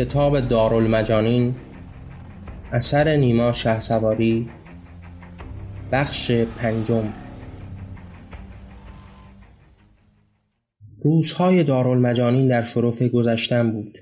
کتاب دارالمجانین اثر نیما شهسواری بخش پنجم روزهای دارالمجانین در شرف گذشتن بود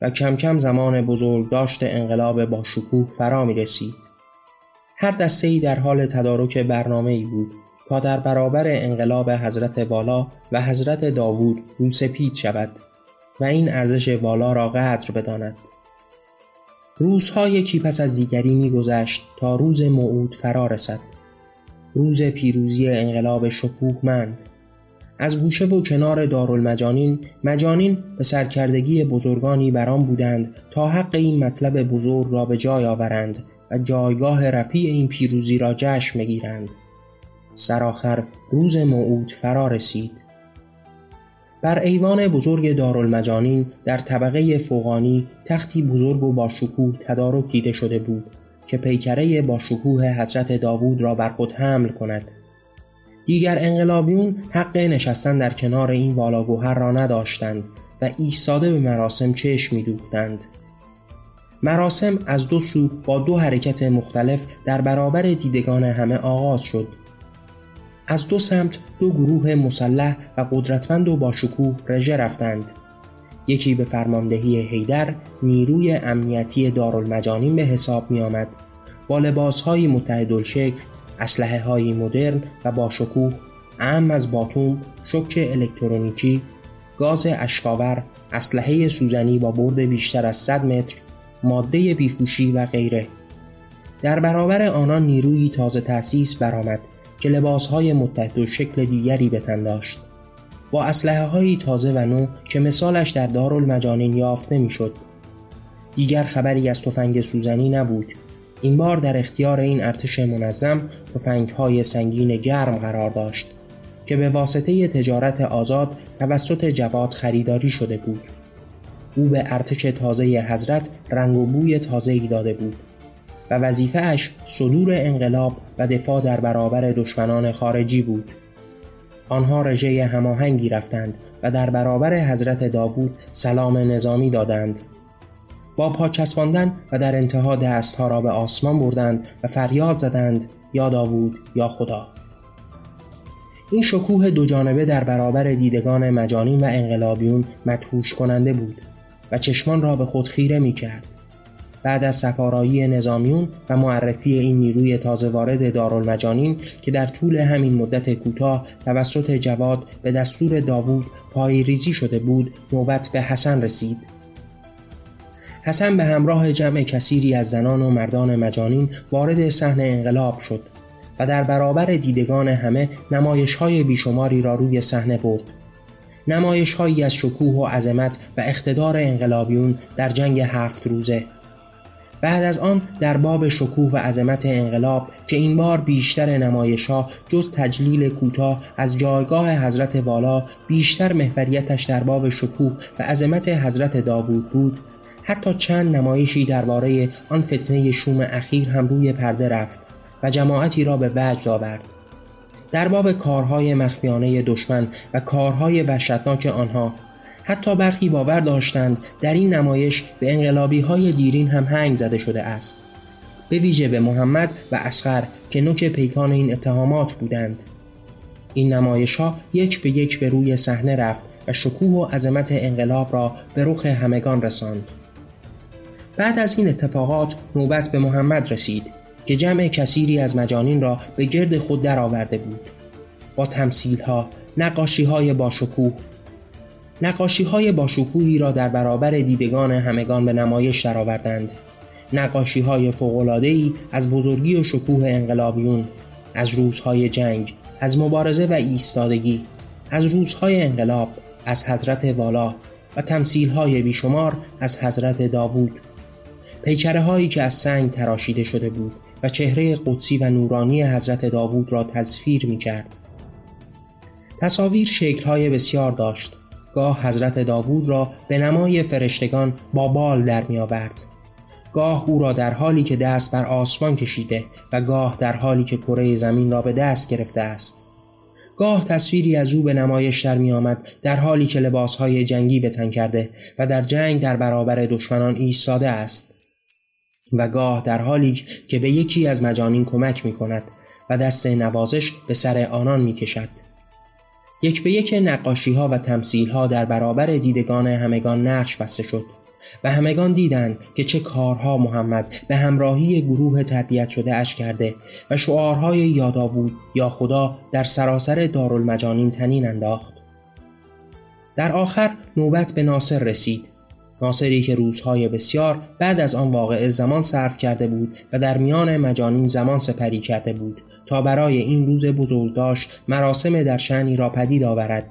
و کم کم زمان بزرگ داشت انقلاب با شکوه فرا می رسید. هر دسته ای در حال تدارک برنامه ای بود تا در برابر انقلاب حضرت والا و حضرت داوود روسپید شود و این ارزش والا را قدر بداند. روزها یکی پس از دیگری میگذشت تا روز موعود فرا رسد. روز پیروزی انقلاب شکوهمند از گوشه و کنار دارالمجانین مجانین به سرکردگی بزرگانی بران بودند تا حق این مطلب بزرگ را به جای آورند و جایگاه رفیع این پیروزی را جشن بگیرند سرآخر روز موعود فرا رسید بر ایوان بزرگ دارالمجانین در طبقه فوقانی تختی بزرگ و با شکوه تدارک دیده شده بود که پیکره با شکوه حضرت داوود را بر خود حمل کند. دیگر انقلابیون حق نشستن در کنار این والاگوهر را نداشتند و ایستاده به مراسم چشم میدوختند. مراسم از دو سو با دو حرکت مختلف در برابر دیدگان همه آغاز شد. از دو سمت دو گروه مسلح و قدرتمند و با شکوه رژه رفتند. یکی به فرماندهی هیدر نیروی امنیتی دارالمجانین به حساب می آمد با لباس های متحدالشکل اسلحه های مدرن و با شکوه اهم از باتوم شک الکترونیکی گاز اشکاور اسلحه سوزنی با برد بیشتر از 100 متر ماده بیهوشی و غیره. در برابر آنان نیروی تازه تأسیس برآمد. که لباسهای متحد و شکل دیگری به تن داشت. با اسلحه های تازه و نو که مثالش در دارالمجانین یافته می‌شد. دیگر خبری از تفنگ سوزنی نبود. این بار در اختیار این ارتش منظم تفنگ های سنگین گرم قرار داشت که به واسطه تجارت آزاد توسط جواد خریداری شده بود. او به ارتش تازه حضرت رنگ و بوی تازه ای داده بود و وظیفه اش صدور انقلاب و دفاع در برابر دشمنان خارجی بود. آنها رژه هماهنگی رفتند و در برابر حضرت داوود سلام نظامی دادند. با پا چسباندن و در انتها دستها را به آسمان بردند و فریاد زدند یا داوود یا خدا. این شکوه دو جانبه در برابر دیدگان مجانین و انقلابیون مدهوش کننده بود و چشمان را به خود خیره می کرد. بعد از سفارایی نظامیون و معرفی این نیروی تازه وارد دارالمجانین که در طول همین مدت کوتاه توسط جواد به دستور داوود پایریزی شده بود نوبت به حسن رسید. حسن به همراه جمع کثیری از زنان و مردان مجانین وارد صحنه انقلاب شد و در برابر دیدگان همه نمایش های بیشماری را روی صحنه برد. نمایش هایی از شکوه و عظمت و اقتدار انقلابیون در جنگ هفت روزه بعد از آن در باب شکوه و عظمت انقلاب که این بار بیشتر نمایش ها جز تجلیل کوتاه از جایگاه حضرت والا بیشتر محوریتش در باب شکوه و عظمت حضرت داوود بود. حتی چند نمایشی درباره آن فتنه شوم اخیر هم روی پرده رفت و جماعتی را به وجد آورد. در باب کارهای مخفیانه دشمن و کارهای وحشتناک آنها حتی برخی باور داشتند در این نمایش به انقلابی های دیرین هم هنگ زده شده است. به ویژه به محمد و اسخر که نوک پیکان این اتهامات بودند. این نمایش ها یک به یک به روی صحنه رفت و شکوه و عظمت انقلاب را به رخ همگان رساند. بعد از این اتفاقات نوبت به محمد رسید که جمع کثیری از مجانین را به گرد خود درآورده بود. با تمثیل ها نقاشی های با شکوه نقاشی های با شکوهی را در برابر دیدگان همگان به نمایش درآوردند. نقاشی های ای از بزرگی و شکوه انقلابیون از روزهای جنگ از مبارزه و ایستادگی از روزهای انقلاب از حضرت والا و تمثیل های بیشمار از حضرت داوود. پیکره هایی که از سنگ تراشیده شده بود و چهره قدسی و نورانی حضرت داوود را تصویر می کرد. تصاویر شکل های بسیار داشت. گاه حضرت داوود را به نمای فرشتگان با بال در می آورد. گاه او را در حالی که دست بر آسمان کشیده و گاه در حالی که کره زمین را به دست گرفته است گاه تصویری از او به نمایش در می آمد در حالی که لباسهای جنگی به تن کرده و در جنگ در برابر دشمنان ایستاده است و گاه در حالی که به یکی از مجانین کمک می کند و دست نوازش به سر آنان می کشد. یک به یک نقاشی ها و تمثیل ها در برابر دیدگان همگان نقش بسته شد و همگان دیدند که چه کارها محمد به همراهی گروه تربیت شده اش کرده و شعارهای یادا بود یا خدا در سراسر دارالمجانین تنین انداخت. در آخر نوبت به ناصر رسید. ناصری که روزهای بسیار بعد از آن واقع زمان صرف کرده بود و در میان مجانین زمان سپری کرده بود تا برای این روز بزرگداشت مراسم در شعنی را پدید آورد.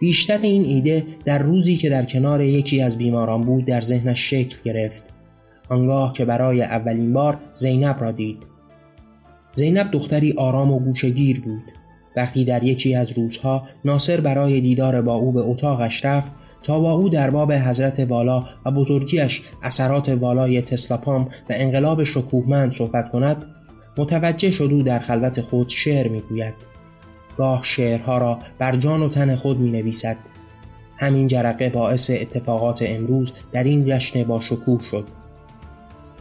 بیشتر این ایده در روزی که در کنار یکی از بیماران بود در ذهنش شکل گرفت. آنگاه که برای اولین بار زینب را دید. زینب دختری آرام و گوشگیر بود. وقتی در یکی از روزها ناصر برای دیدار با او به اتاقش رفت تا با او در باب حضرت والا و بزرگیش اثرات والای تسلاپام و انقلاب شکوهمند صحبت کند متوجه شد او در خلوت خود شعر می‌گوید. گاه شعرها را بر جان و تن خود می نویسد همین جرقه باعث اتفاقات امروز در این جشن با شکوه شد.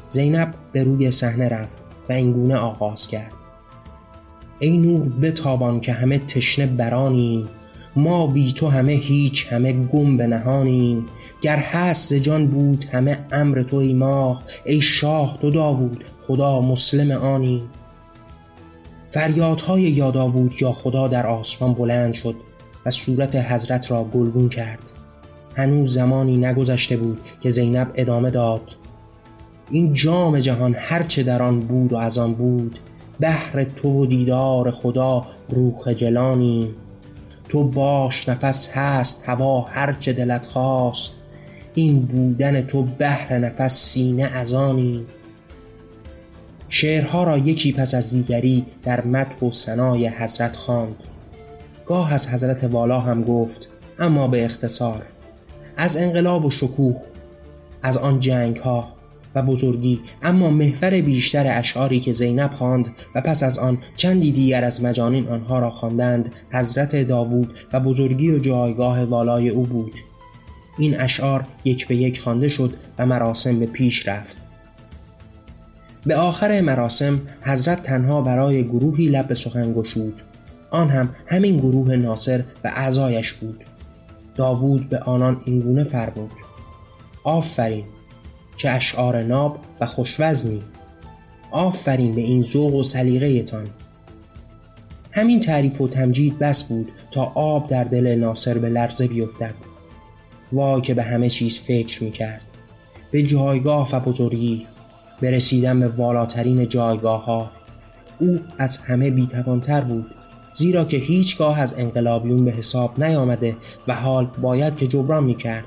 زینب به روی صحنه رفت و اینگونه آغاز کرد. ای نور بتابان که همه تشنه برانیم ما بی تو همه هیچ همه گم به نهانیم. گر هست جان بود همه امر توی ما ای شاه تو داوود خدا مسلم آنیم. فریادهای یاداوود یا خدا در آسمان بلند شد و صورت حضرت را گلگون کرد. هنوز زمانی نگذشته بود که زینب ادامه داد. این جام جهان هرچه در آن بود و از آن بود بهر تو و دیدار خدا روح خجلانی تو باش نفس هست هوا هرچه دلت خواست. این بودن تو بهر نفس سینه از آنی. شعرها را یکی پس از دیگری در مدح و سنای حضرت خواند. گاه از حضرت والا هم گفت اما به اختصار. از انقلاب و شکوه از آن جنگ ها و بزرگی اما محور بیشتر اشعاری که زینب خواند و پس از آن چندی دیگر از مجانین آنها را خواندند حضرت داوود و بزرگی و جایگاه والای او بود. این اشعار یک به یک خوانده شد و مراسم به پیش رفت. به آخر مراسم حضرت تنها برای گروهی لب به سخن گشود. آن هم همین گروه ناصر و اعضایش بود. داوود به آنان اینگونه فرمود. آفرین! چه اشعار ناب و خوشوزنی. آفرین به این ذوق و تان همین تعریف و تمجید بس بود تا آب در دل ناصر به لرزه بیفتد. وای که به همه چیز فکر می کرد به جایگاه و بزرگی. به رسیدن به والاترین جایگاه ها او از همه بیتوانتر بود زیرا که هیچگاه از انقلابیون به حساب نیامده و حال باید که جبران می کرد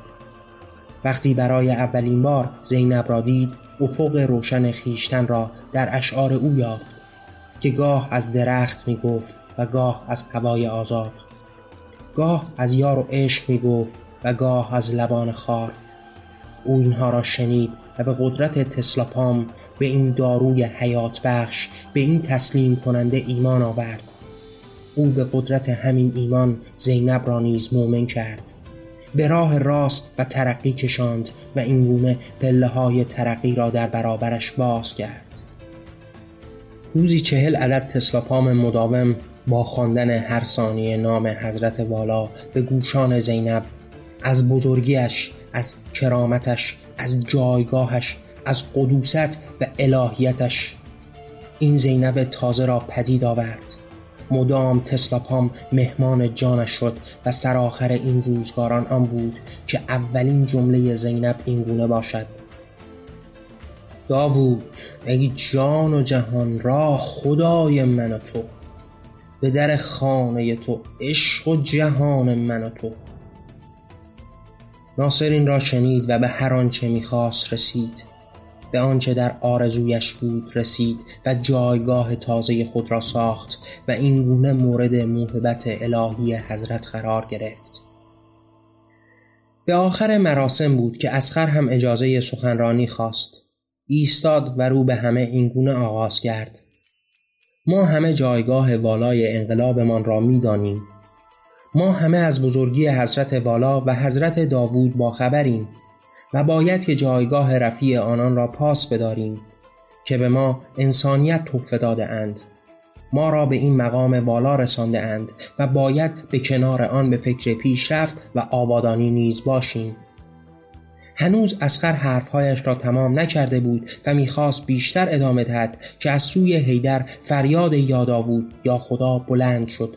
وقتی برای اولین بار زینب را دید افق روشن خیشتن را در اشعار او یافت که گاه از درخت می گفت و گاه از هوای آزاد. گاه از یار و عشق می گفت و گاه از لبان خار. او اینها را شنید و به قدرت تسلاپام به این داروی حیات بخش به این تسلیم کننده ایمان آورد. او به قدرت همین ایمان زینب را نیز مؤمن کرد. به راه راست و ترقی کشاند و این گونه پله های ترقی را در برابرش باز کرد روزی چهل عدد تسلاپام مداوم با خواندن هر ثانیه نام حضرت والا به گوشان زینب از بزرگیش از کرامتش از جایگاهش از قدوست و الهیتش این زینب تازه را پدید آورد. مدام تسلاپام مهمان جانش شد و سرآخر این روزگاران آن بود که اولین جمله زینب اینگونه باشد. داوود ای جان و جهان را خدای من و تو به در خانه تو عشق و جهان من و تو. ناصر این را شنید و به هر آنچه می‌خواست رسید. به آنچه در آرزویش بود رسید و جایگاه تازه خود را ساخت و این گونه مورد موهبت الهی حضرت قرار گرفت. به آخر مراسم بود که اسخر هم اجازه سخنرانی خواست. ایستاد و رو به همه اینگونه آغاز کرد. ما همه جایگاه والای انقلابمان را می‌دانیم. ما همه از بزرگی حضرت والا و حضرت داوود با خبریم. و باید که جایگاه رفیع آنان را پاس بداریم که به ما انسانیت تحفه داده اند. ما را به این مقام بالا رسانده اند و باید به کنار آن به فکر پیشرفت و آبادانی نیز باشیم. هنوز اسخر حرفهایش را تمام نکرده بود و می‌خواست بیشتر ادامه دهد که از سوی هیدر فریاد یادا بود یا خدا بلند شد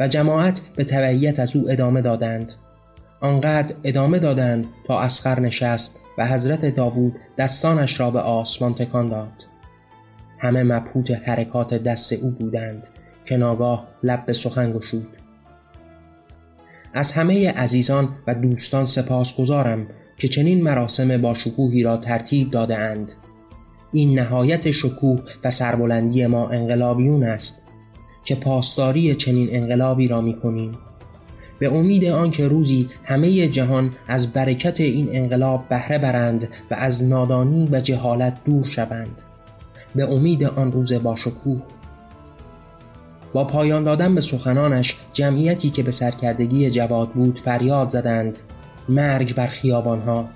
و جماعت به تبعیت از او ادامه دادند. آنقدر ادامه دادند تا اسخر نشست و حضرت داوود دستانش را به آسمان تکان داد همه مبهوت حرکات دست او بودند که ناگاه لب به سخن گشود از همه عزیزان و دوستان سپاس گذارم که چنین مراسم با شکوهی را ترتیب داده اند. این نهایت شکوه و سربلندی ما انقلابیون است که پاسداری چنین انقلابی را می کنیم. به امید آنکه روزی همه جهان از برکت این انقلاب بهره برند و از نادانی و جهالت دور شوند. به امید آن روز با شکوه. با پایان دادن به سخنانش جمعیتی که به سرکردگی جواد بود فریاد زدند مرگ بر خیابانها.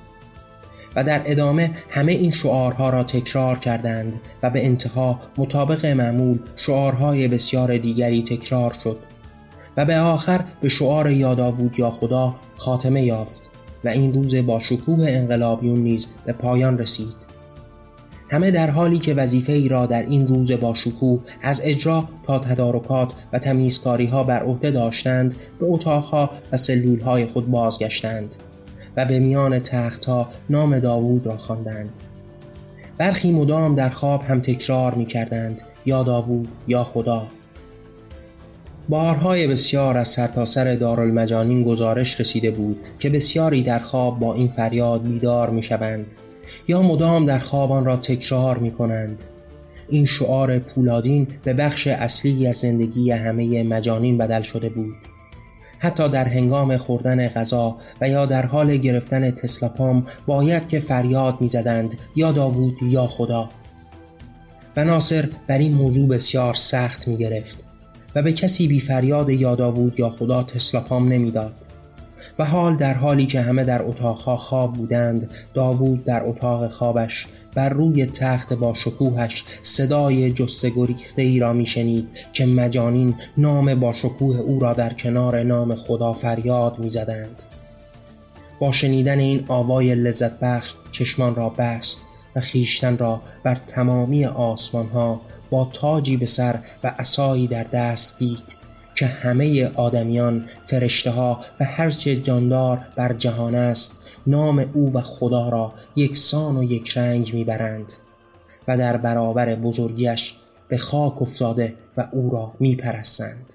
و در ادامه همه این شعارها را تکرار کردند و به انتها مطابق معمول شعارهای بسیار دیگری تکرار شد. و به آخر به شعار یاداوود یا خدا خاتمه یافت و این روز با شکوه انقلابیون نیز به پایان رسید همه در حالی که وظیفه ای را در این روز با شکوه از اجرا تا تدارکات و تمیزکاری ها بر عهده داشتند به اتاقها و سلول های خود بازگشتند و به میان تختها نام داوود را خواندند. برخی مدام در خواب هم تکرار می کردند یا داوود یا خدا بارهای بسیار از سرتاسر سر دارالمجانین گزارش رسیده بود که بسیاری در خواب با این فریاد بیدار می شوند یا مدام در خوابان را تکرار می کنند این شعار پولادین به بخش اصلی از زندگی همه مجانین بدل شده بود. حتی در هنگام خوردن غذا و یا در حال گرفتن تسلاپام باید که فریاد می‌زدند یا داوود یا خدا. و ناصر بر این موضوع بسیار سخت می گرفت و به کسی بی فریاد یا داوود یا خدا تسلاپام نمی‌داد. و حال در حالی که همه در اتاقها خواب بودند داوود در اتاق خوابش بر روی تخت با شکوهش صدای جسته گریخته ای را میشنید که مجانین نام با شکوه او را در کنار نام خدا فریاد می‌زدند با شنیدن این آوای لذت بخش چشمان را بست و خیشتن را بر تمامی آسمان ها با تاجی به سر و عصایی در دست دید که همه آدمیان فرشته ها و هرچه جاندار بر جهان است نام او و خدا را یکسان و یک رنگ می‌برند و در برابر بزرگیش به خاک افتاده و او را میپرستند.